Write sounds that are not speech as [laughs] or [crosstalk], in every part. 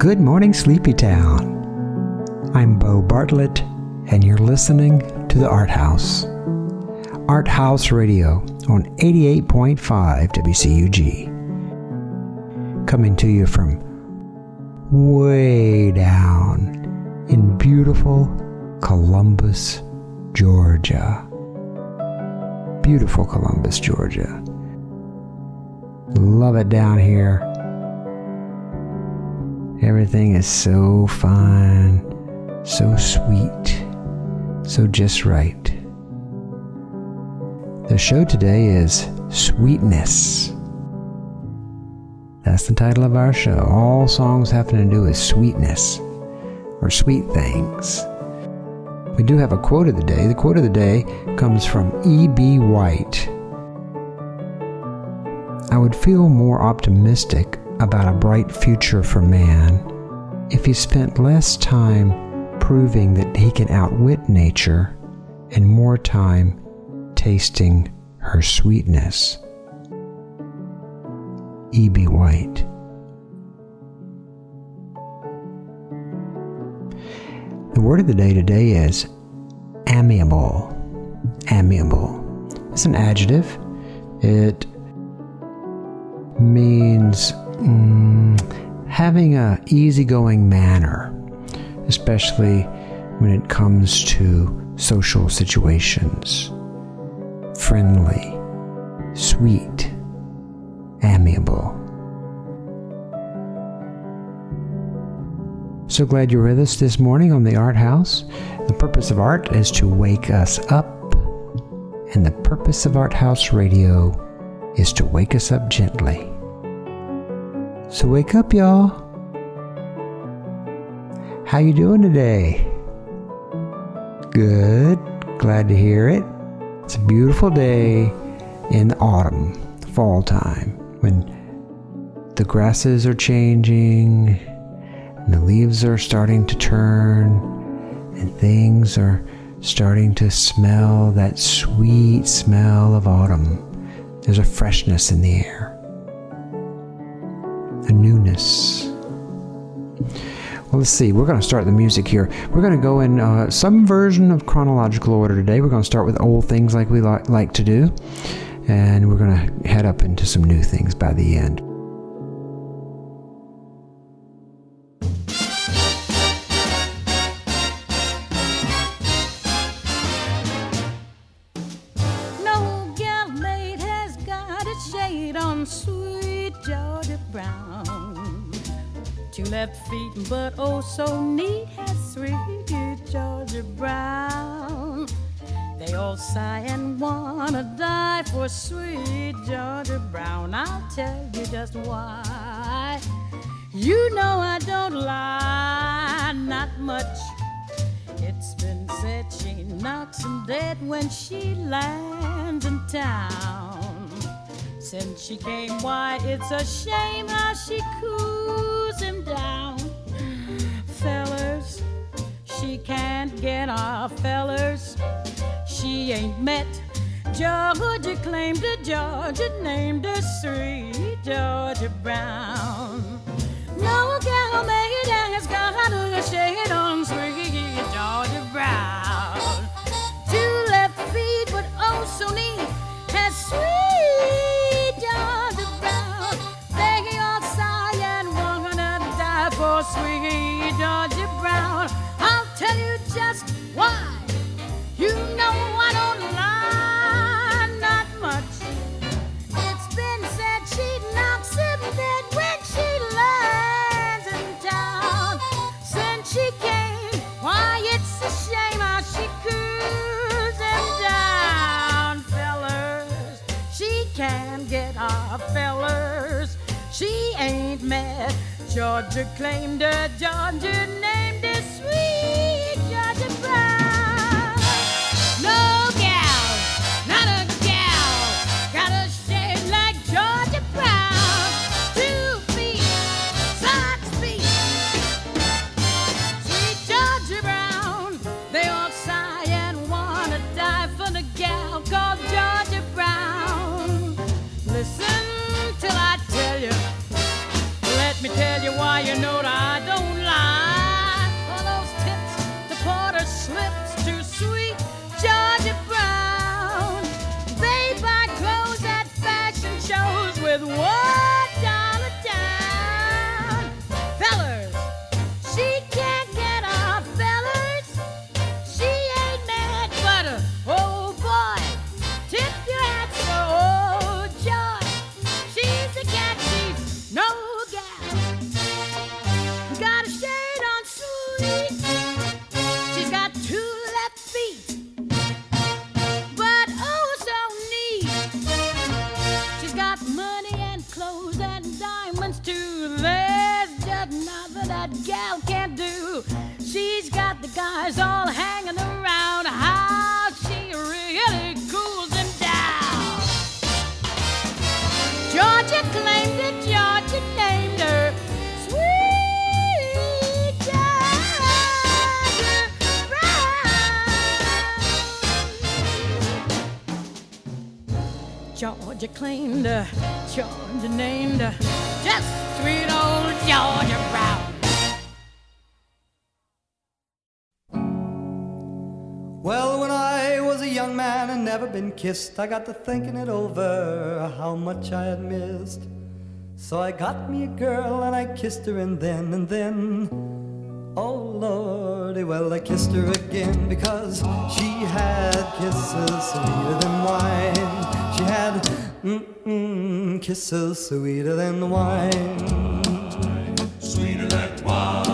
Good morning, Sleepy Town. I'm Bo Bartlett, and you're listening to the Art House. Art House Radio on 88.5 WCUG. Coming to you from way down in beautiful Columbus, Georgia. Beautiful Columbus, Georgia. Love it down here. Everything is so fine, so sweet, so just right. The show today is Sweetness. That's the title of our show. All songs having to do with sweetness or sweet things. We do have a quote of the day. The quote of the day comes from E.B. White. I would feel more optimistic about a bright future for man if he spent less time proving that he can outwit nature and more time tasting her sweetness. E.B. White. The word of the day today is amiable. Amiable. It's an adjective. It means mm, having a easygoing manner, especially when it comes to social situations. Friendly, sweet, amiable. So glad you're with us this morning on the Art House. The purpose of art is to wake us up, and the purpose of Art House Radio is to wake us up gently. So wake up, y'all. How you doing today? Good. Glad to hear it. It's a beautiful day in autumn, fall time, when the grasses are changing and the leaves are starting to turn and things are starting to smell that sweet smell of autumn. There's a freshness in the air a newness. Well, let's see. We're going to start the music here. We're going to go in uh, some version of chronological order today. We're going to start with old things like we li- like to do, and we're going to head up into some new things by the end. So neat has sweet Georgia Brown. They all sigh and wanna die for sweet Georgia Brown. I'll tell you just why. You know I don't lie, not much. It's been said she knocks 'em dead when she lands in town. Since she came, why, it's a shame how she cools him down. She can't get off, fellers. She ain't met Georgia, claimed her Georgia, named her sweet Georgia Brown. No gal made has got a shade on sweet Georgia Brown. Two left feet, but oh so neat, just why. You know I don't lie, not much. It's been said she knocks him dead when she lands in town. Since she came, why it's a shame how she him down, fellers. She can't get off, fellers. She ain't mad. Georgia claimed her, Georgia named kissed, I got to thinking it over how much I had missed. So I got me a girl and I kissed her, and then and then, oh lordy, well I kissed her again because she had kisses sweeter than wine. She had mm-mm, kisses sweeter than wine. Sweeter than wine.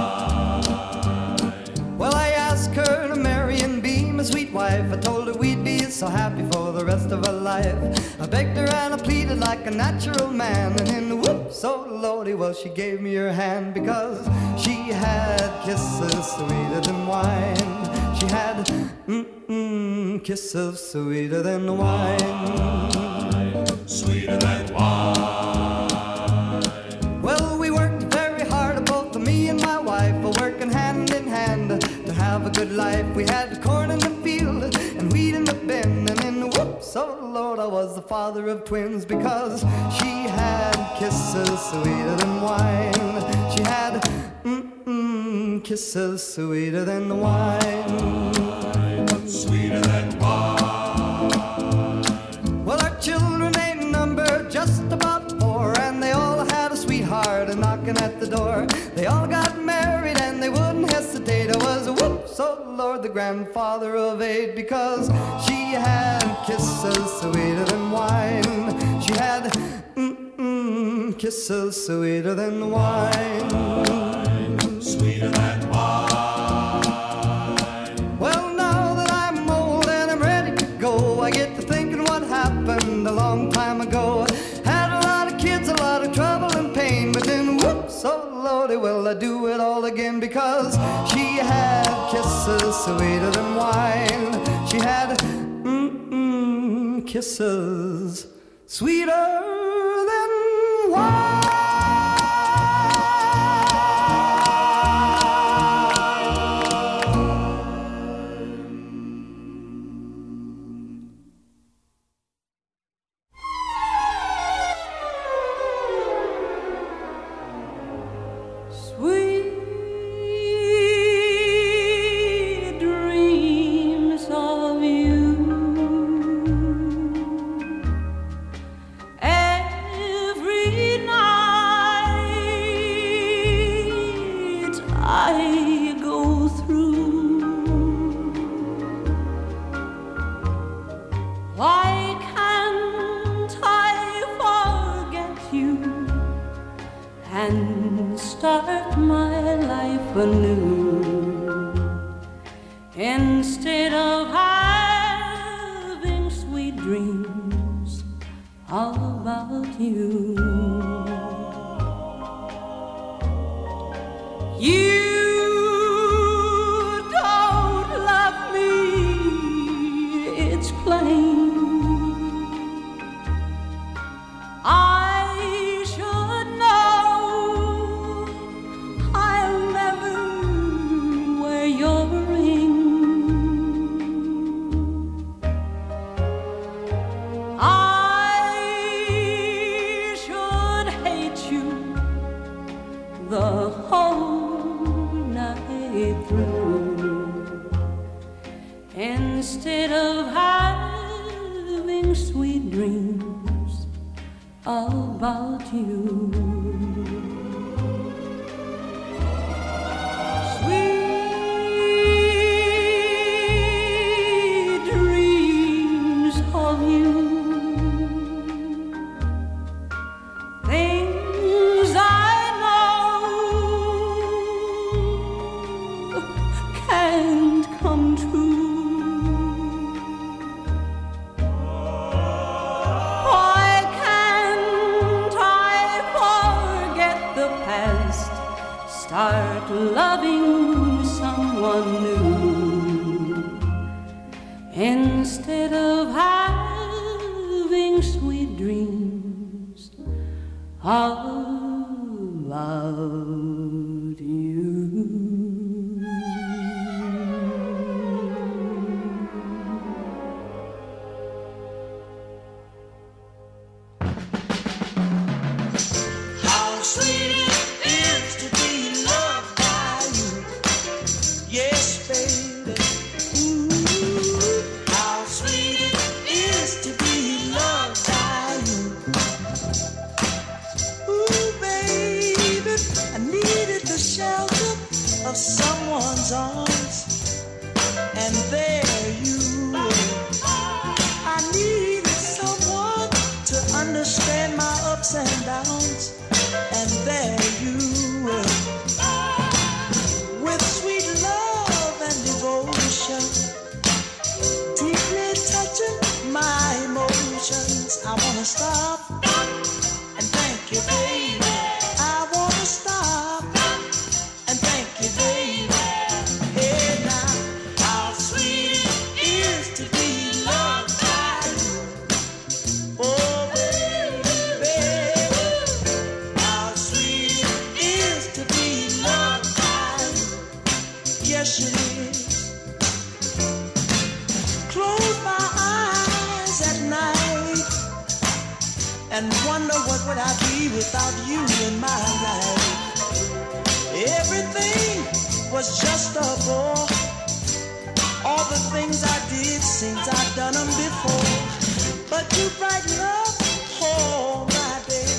So happy for the rest of our life. I begged her and I pleaded like a natural man. And in the whoops, oh lordy, well, she gave me her hand because she had kisses sweeter than wine. She had mm-mm, kisses sweeter than wine. Sweeter than wine. Well, we worked very hard, both me and my wife, working hand in hand to have a good life. We had corn in the Lord, I was the father of twins because she had kisses sweeter than wine. She had mm-mm, kisses sweeter than wine. Sweeter than wine. A knocking at the door. They all got married and they wouldn't hesitate. I was a whoops, oh Lord, the grandfather of eight, because she had kisses sweeter than wine. She had mm-mm, kisses sweeter than wine. Sweeter than wine. Lordy, well, I do it all again because she had kisses sweeter than wine. She had mm-mm, kisses sweeter than wine. Close my eyes at night and wonder what would I be without you in my life. Everything was just a bore. All the things I did since I've done them before. But you brighten up all my day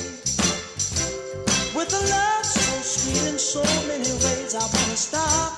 with a love so sweet in so many ways. I wanna stop.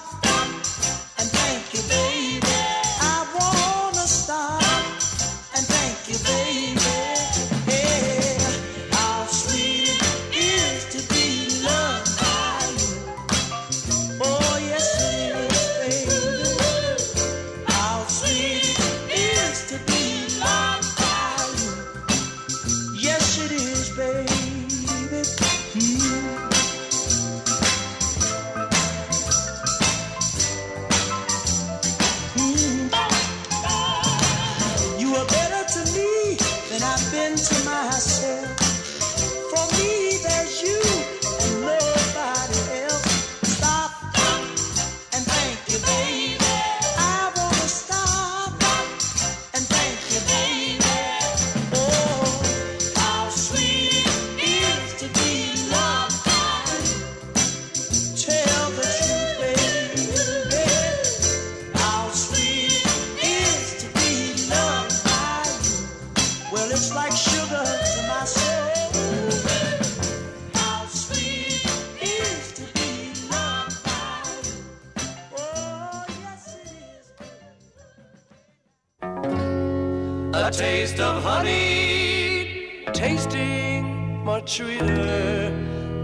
a taste of honey, tasting much sweeter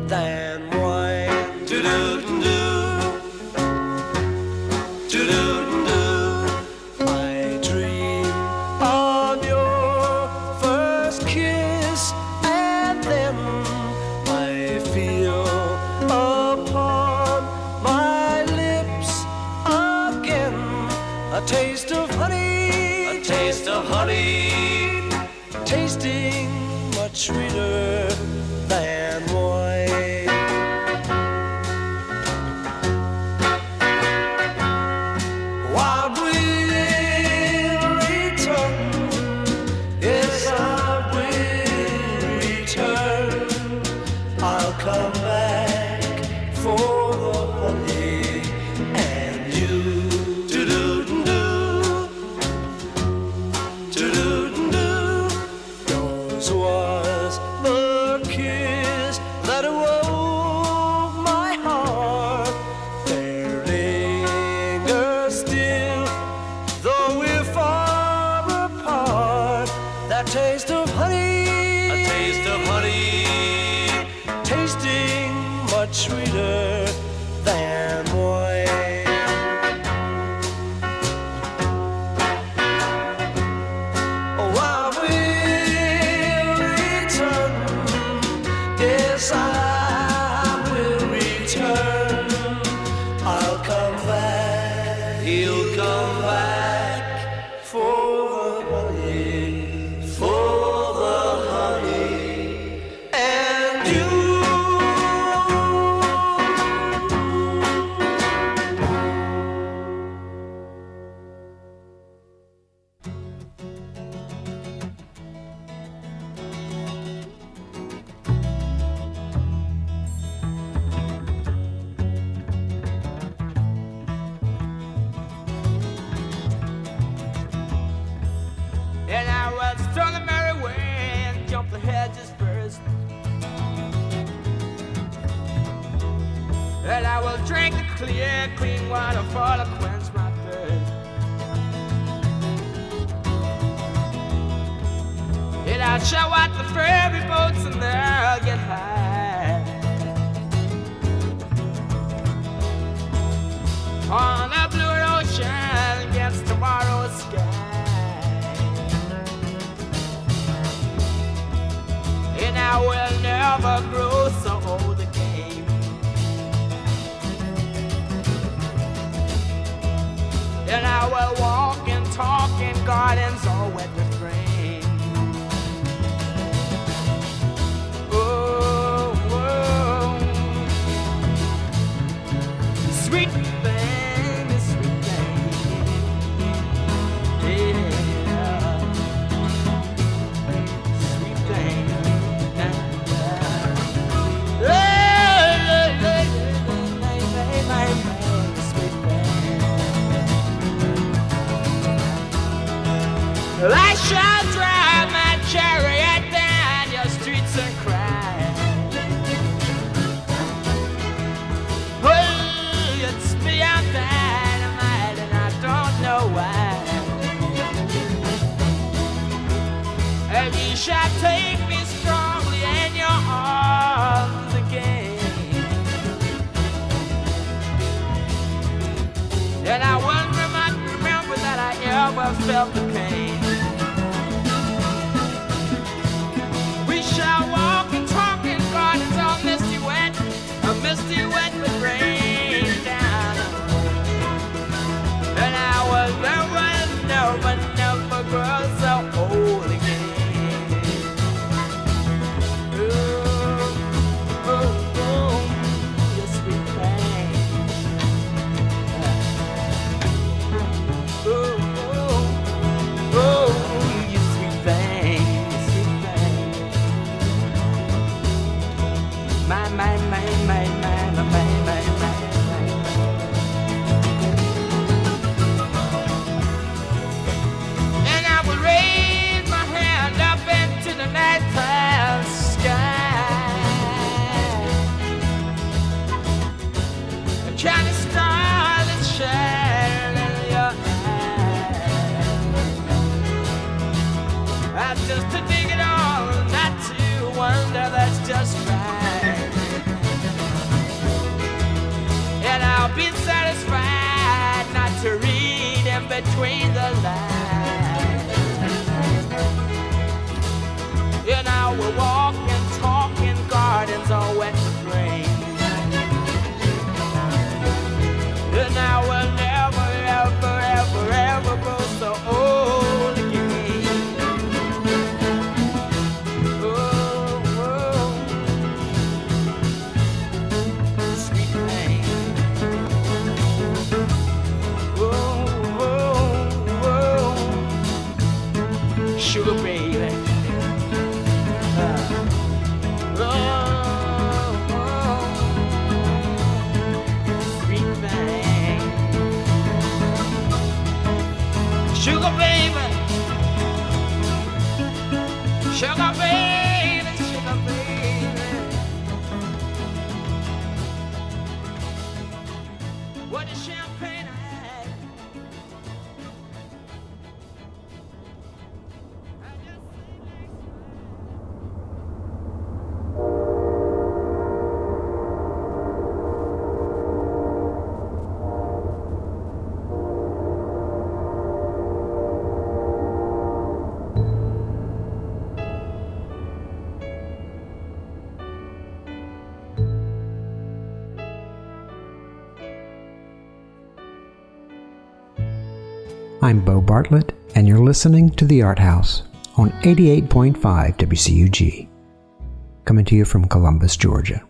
than wine. Do do do. he'll I shall drive my chariot down your streets and cry. Oh, it's and I don't know why. And you shall take me strongly in your arms again. And I remember that I ever felt between the lines. Bartlett, and you're listening to The Art House on 88.5 WCUG, coming to you from Columbus, Georgia.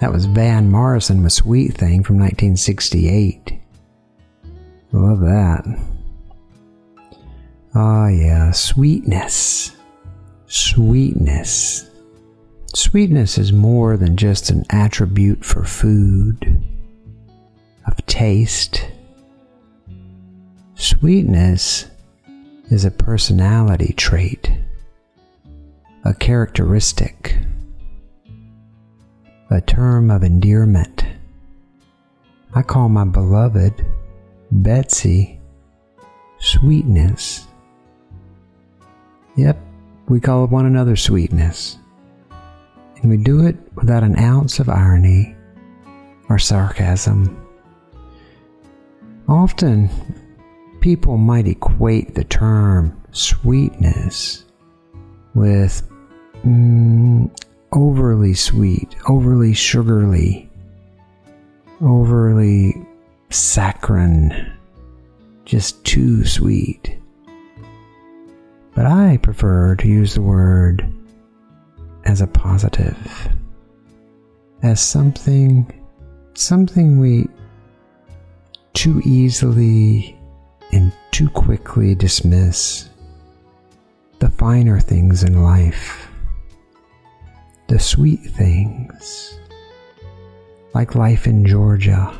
That was Van Morrison with Sweet Thing from 1968. Love that. Ah, oh, yeah, sweetness. Sweetness. Sweetness is more than just an attribute for food, of taste. Sweetness is a personality trait, a characteristic, a term of endearment. I call my beloved Betsy sweetness. Yep, we call one another sweetness. And we do it without an ounce of irony or sarcasm. Often, people might equate the term sweetness with mm, overly sweet, overly sugarly, overly saccharine, just too sweet. But I prefer to use the word as a positive, as something, something we too easily and too quickly dismiss the finer things in life, the sweet things, like life in Georgia,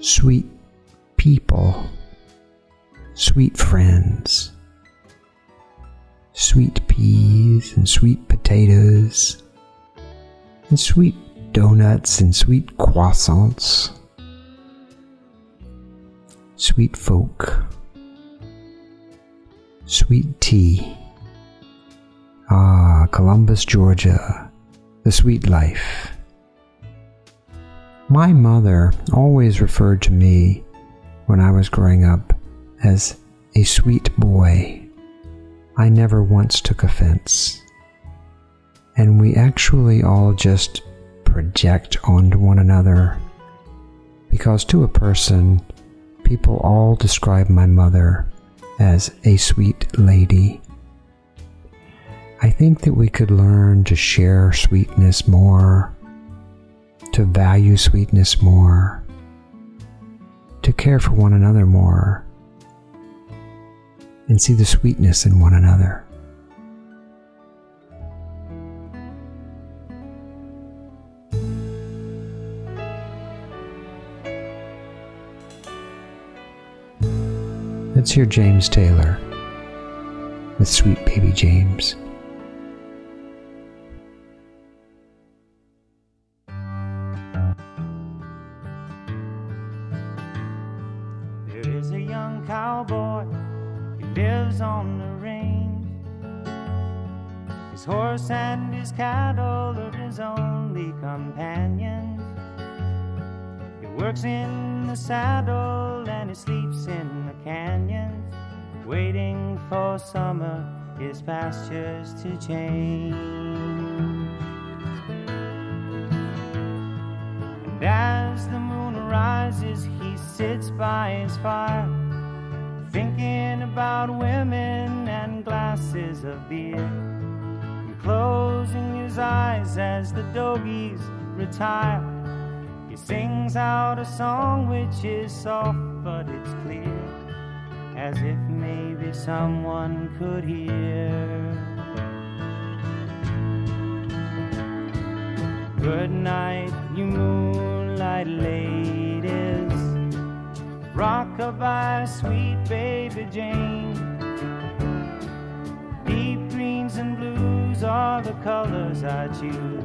sweet people, sweet friends, sweet peas and sweet potatoes, and sweet donuts and sweet croissants sweet folk, sweet tea. Ah, Columbus, Georgia, the sweet life. My mother always referred to me when I was growing up as a sweet boy. I never once took offense. And we actually all just project onto one another. Because to a person, people all describe my mother as a sweet lady. I think that we could learn to share sweetness more, to value sweetness more, to care for one another more, and see the sweetness in one another. Let's hear James Taylor with Sweet Baby James. There is a young cowboy, he lives on the range. His horse and his cattle are his only companions. He works in the saddle and he sleeps in canyons, waiting for summer, his pastures to change. And as the moon rises, he sits by his fire, thinking about women and glasses of beer, and closing his eyes as the dogies retire. He sings out a song which is soft, but it's clear, as if maybe someone could hear. Good night, you moonlight ladies. Rockabye, sweet baby James. Deep greens and blues are the colors I choose.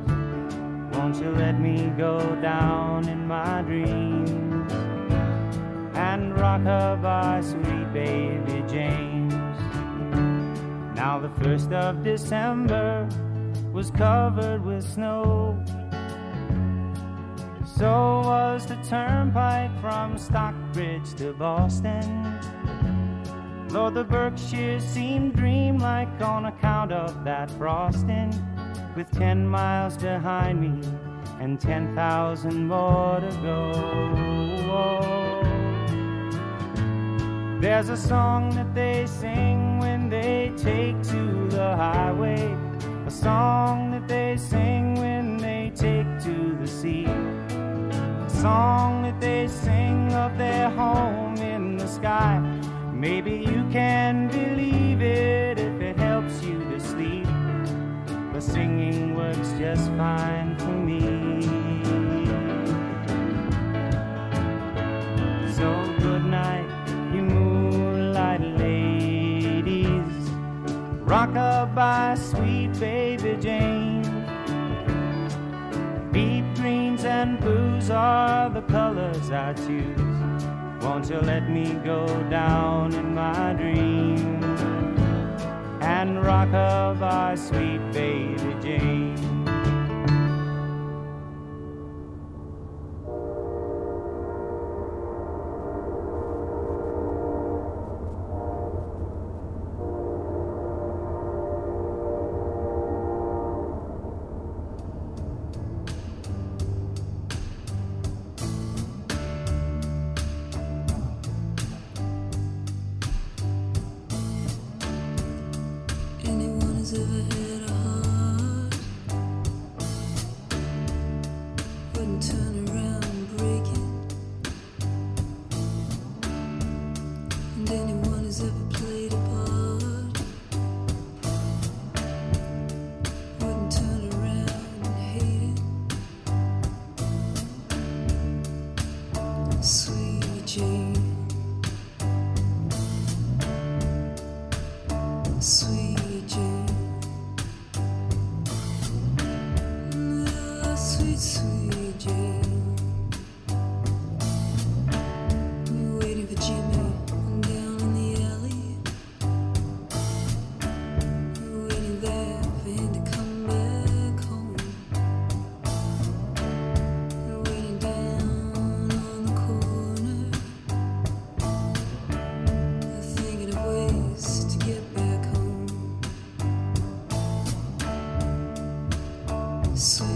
Won't you let me go down in my dreams and rockabye, sweet baby James? Now the first of December was covered with snow. So was the turnpike from Stockbridge to Boston. Lord, the Berkshires seemed dreamlike on account of that frosting. With ten miles behind me and ten thousand more to go. There's a song that they sing when they take to the highway. a song that they sing when they take to the sea, a song that they sing of their home in the sky. Maybe you can believe it if it helps you to sleep. But singing works just fine for me. Rockabye, sweet baby James. Deep greens and blues are the colors I choose. Won't you let me go down in my dream and rockabye, sweet baby James? Sweet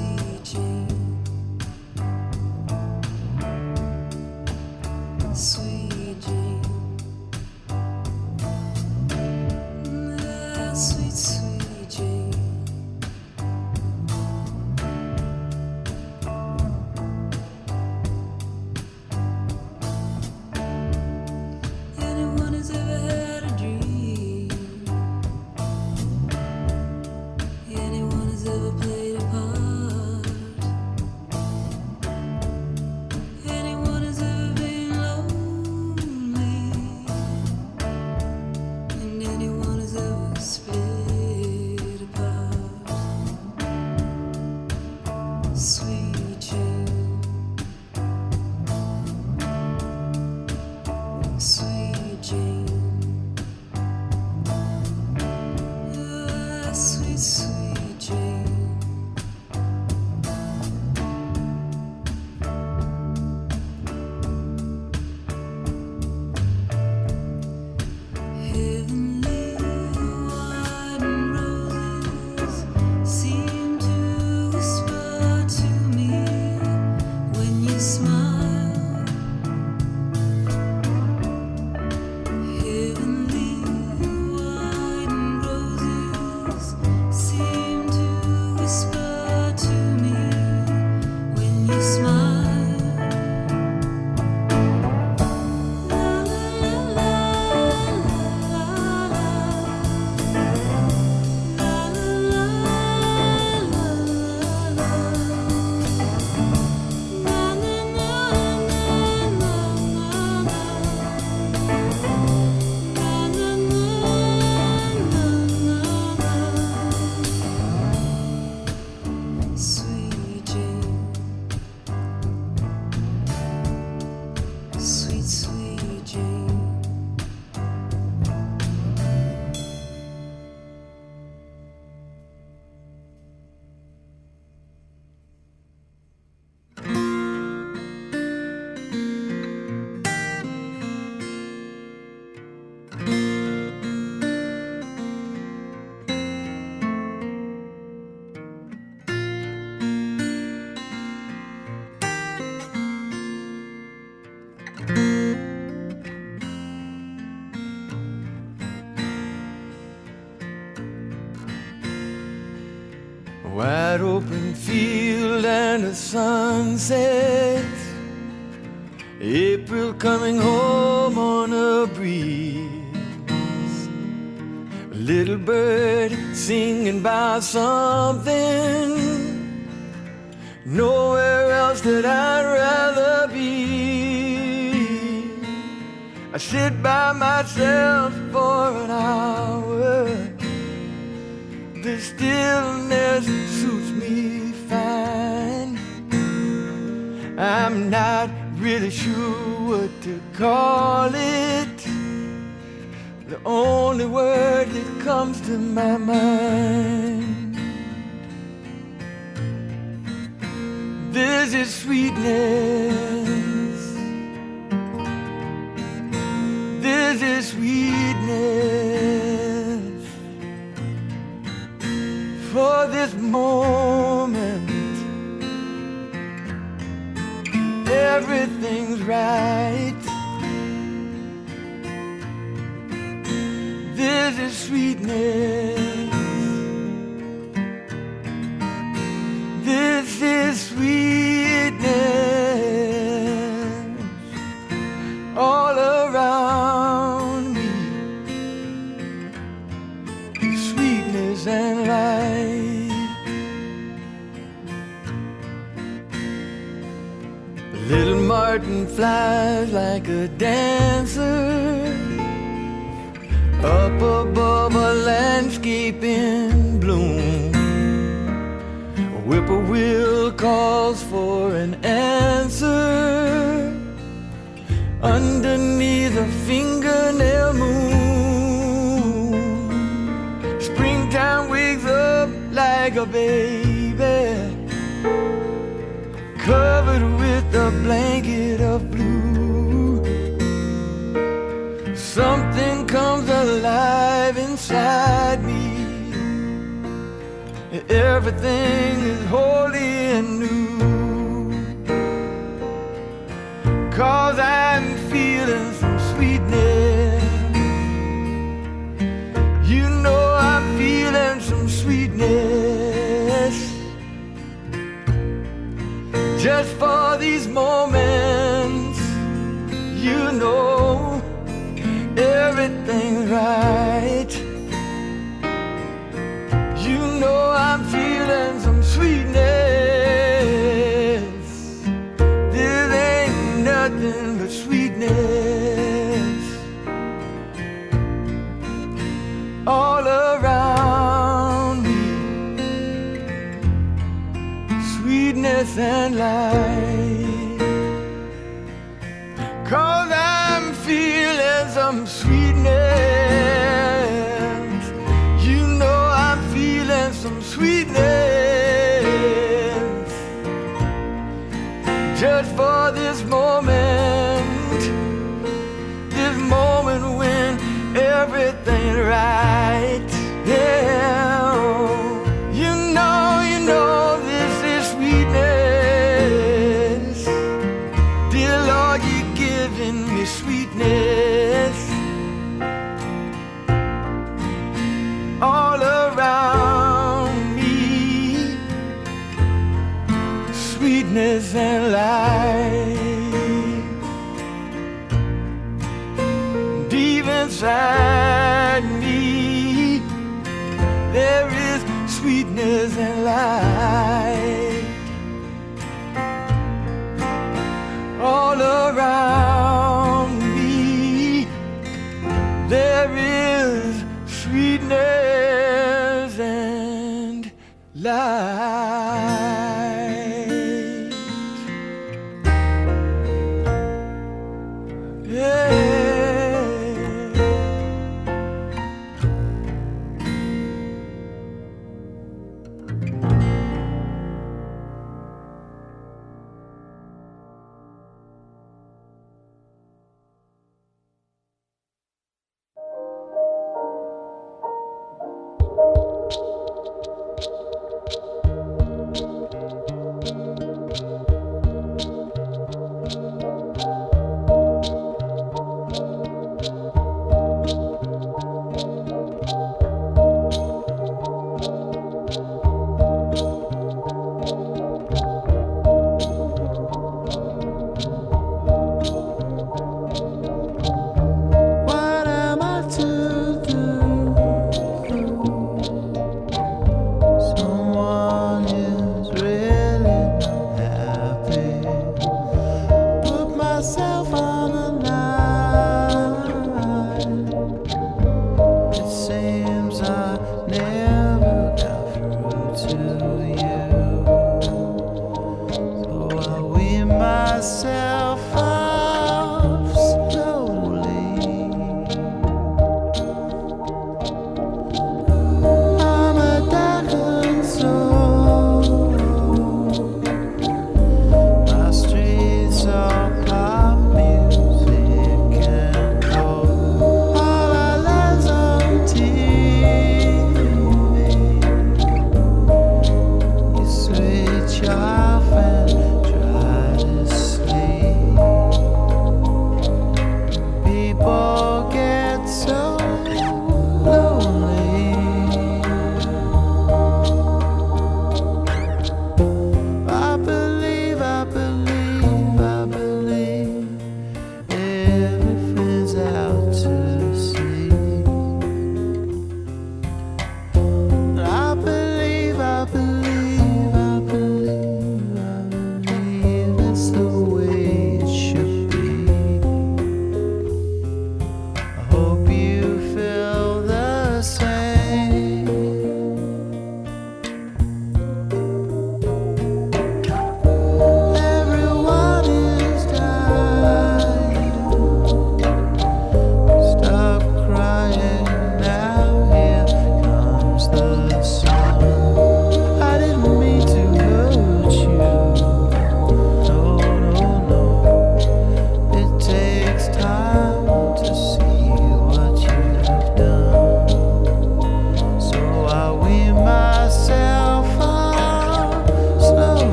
sunset. April coming home on a breeze. A little bird singing about something. Nowhere else that I'd rather be. I sit by myself really sure what to call it. The only word that comes to my mind. This is sweetness. This is sweetness. For this moment, right. This is sweetness. Martin flies like a dancer up above a landscape in bloom. A whippoorwill calls for an answer underneath a fingernail moon. Springtime wakes up like a baby, covered a blanket of blue. Something comes alive inside me. Everything is holy and new. Cause I'm feeling some sweetness. Just for these moments, you know everything's and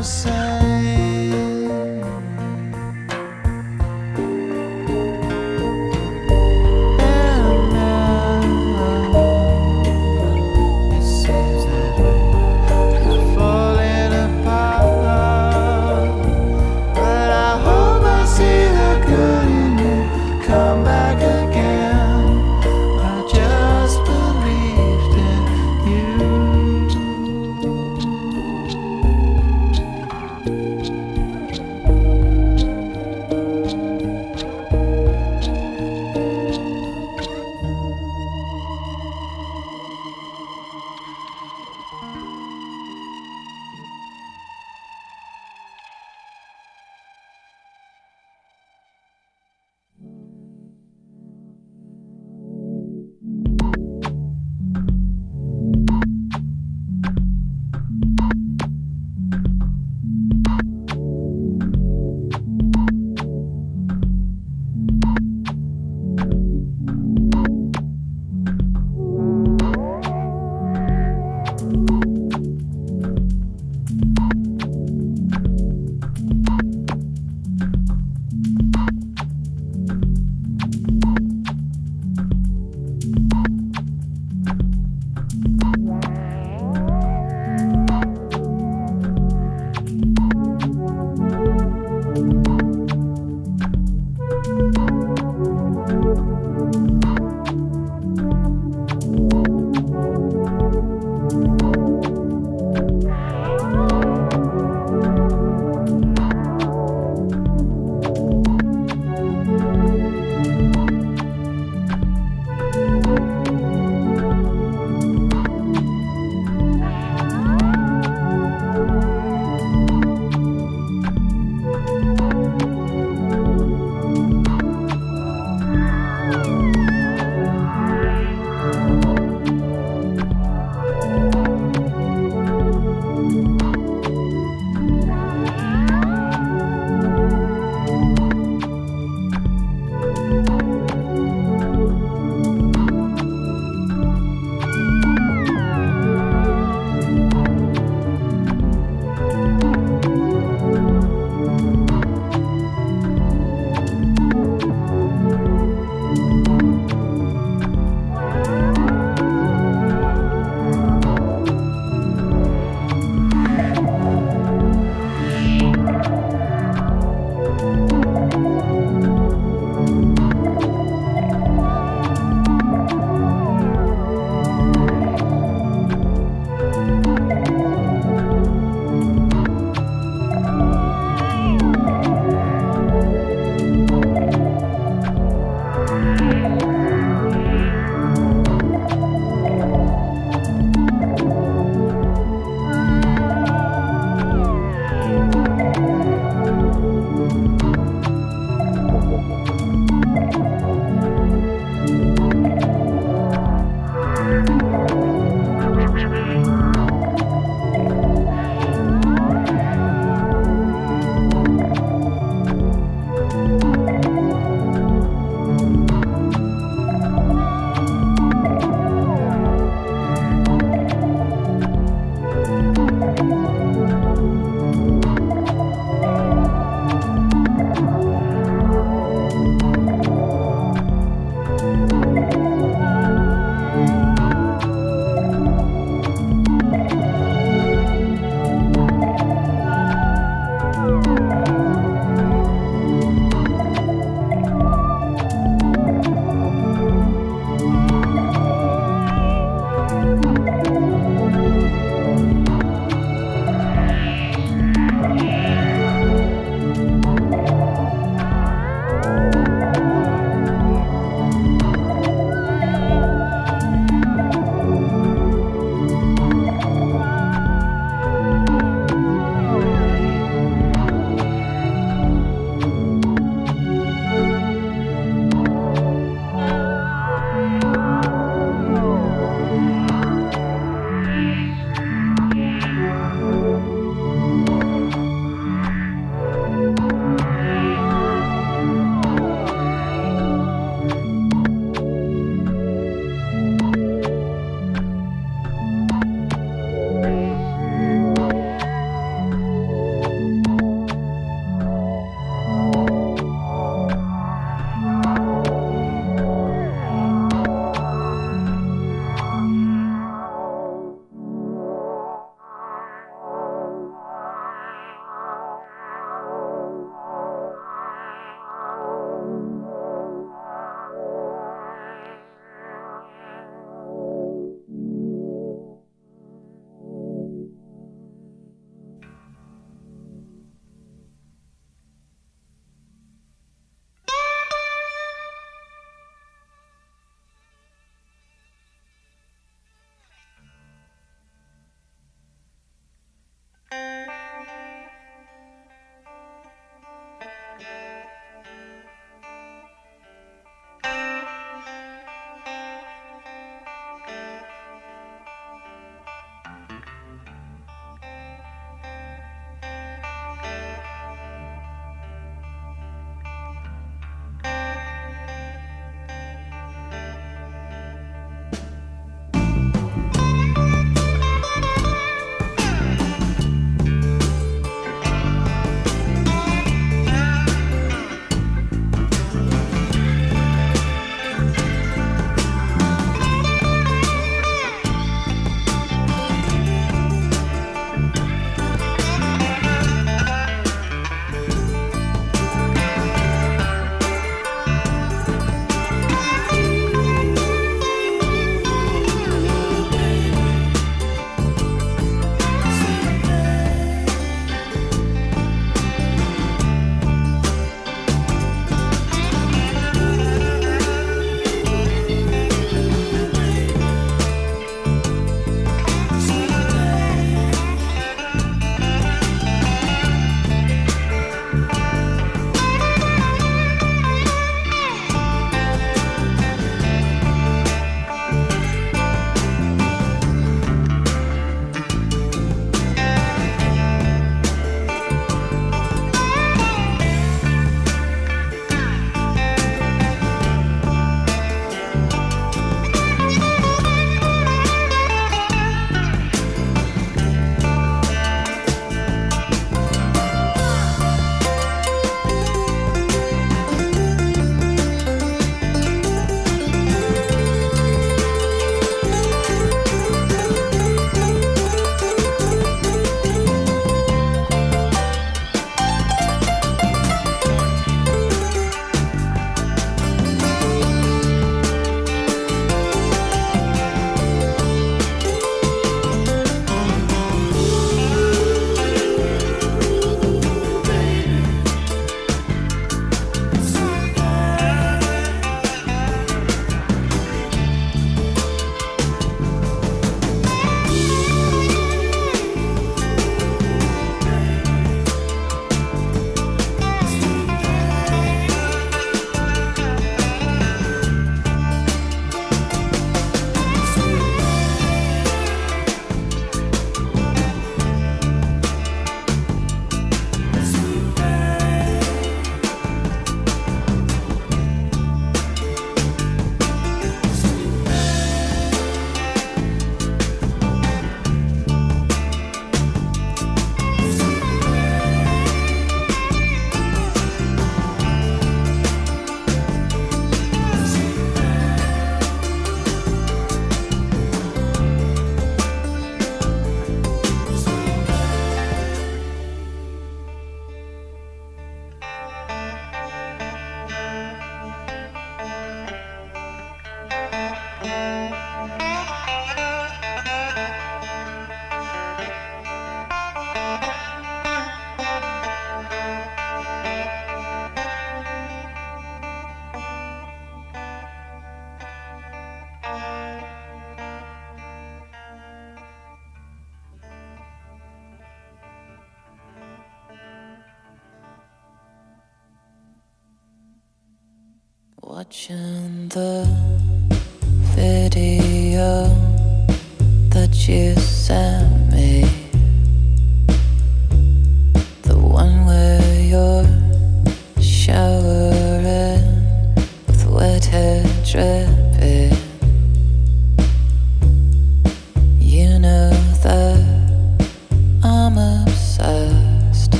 myself.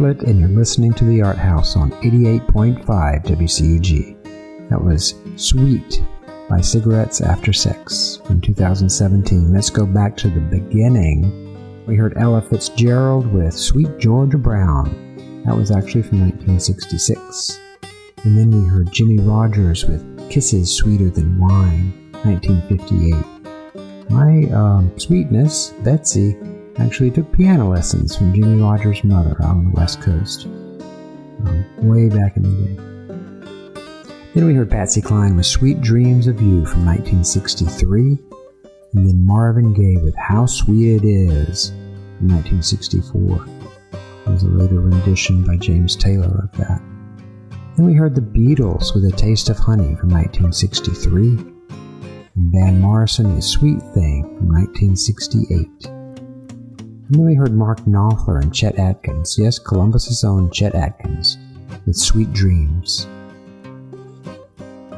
Bartlett, and you're listening to The Art House on 88.5 WCUG. That was Sweet by Cigarettes After Sex from 2017. Let's go back to the beginning. We heard Ella Fitzgerald with Sweet Georgia Brown. That was actually from 1966. And then we heard Jimmie Rodgers with Kisses Sweeter Than Wine, 1958. My um, sweetness, Betsy, actually took piano lessons from Jimmie Rodgers' mother out on the West Coast, um, way back in the day. Then we heard Patsy Cline with Sweet Dreams of You from 1963, and then Marvin Gaye with How Sweet It Is from 1964. There was a later rendition by James Taylor of that. Then we heard the Beatles with A Taste of Honey from 1963, and Van Morrison with Sweet Thing from 1968. And we heard Mark Knopfler and Chet Atkins, yes, Columbus's own Chet Atkins, with Sweet Dreams.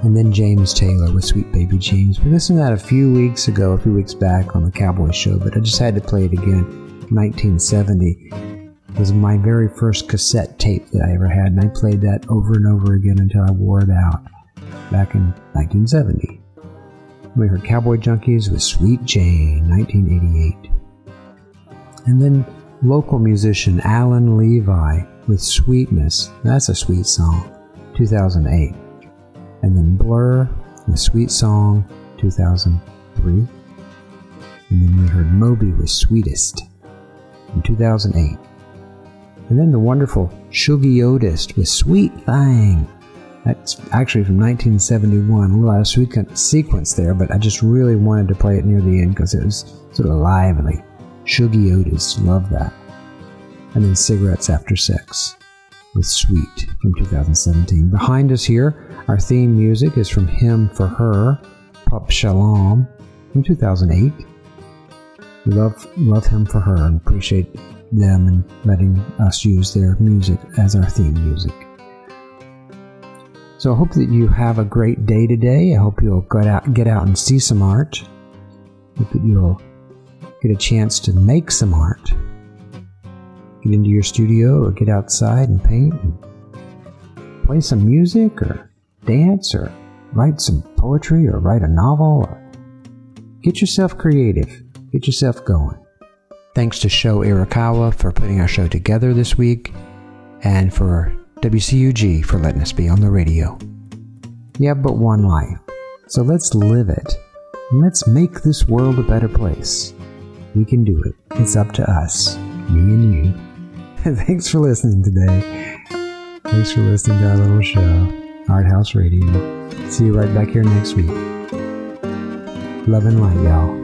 And then James Taylor with Sweet Baby James. We listened to that a few weeks ago, a few weeks back on the Cowboy Show, but I just had to play it again. 1970 was my very first cassette tape that I ever had, and I played that over and over again until I wore it out back in 1970. We heard Cowboy Junkies with Sweet Jane, 1988. And then local musician Alan Levi with Sweetness, that's a sweet song, 2008. And then Blur with Sweet Song, 2003. And then we heard Moby with Sweetest in 2008. And then the wonderful Shuggie with Sweet Thing. That's actually from 1971. A out of sweet sequence there, but I just really wanted to play it near the end because it was sort of lively. Shuggie Otis, love that. And then Cigarettes After Sex with Sweet from 2017. Behind us here, our theme music is from Him for Her, Pup Shalom from 2008. We love love him for her and appreciate them and letting us use their music as our theme music. So I hope that you have a great day today. I hope you'll get out get out and see some art. Hope that you'll get a chance to make some art. Get into your studio or get outside and paint and play some music or dance or write some poetry or write a novel or get yourself creative. Get yourself going. Thanks to Sho Irakawa for putting our show together this week, and for WCUG for letting us be on the radio. You have but one life, so let's live it. Let's make this world a better place. We can do it. It's up to us, me and you. [laughs] Thanks for listening today. Thanks for listening to our little show, Art House Radio. See you right back here next week. Love and light, y'all.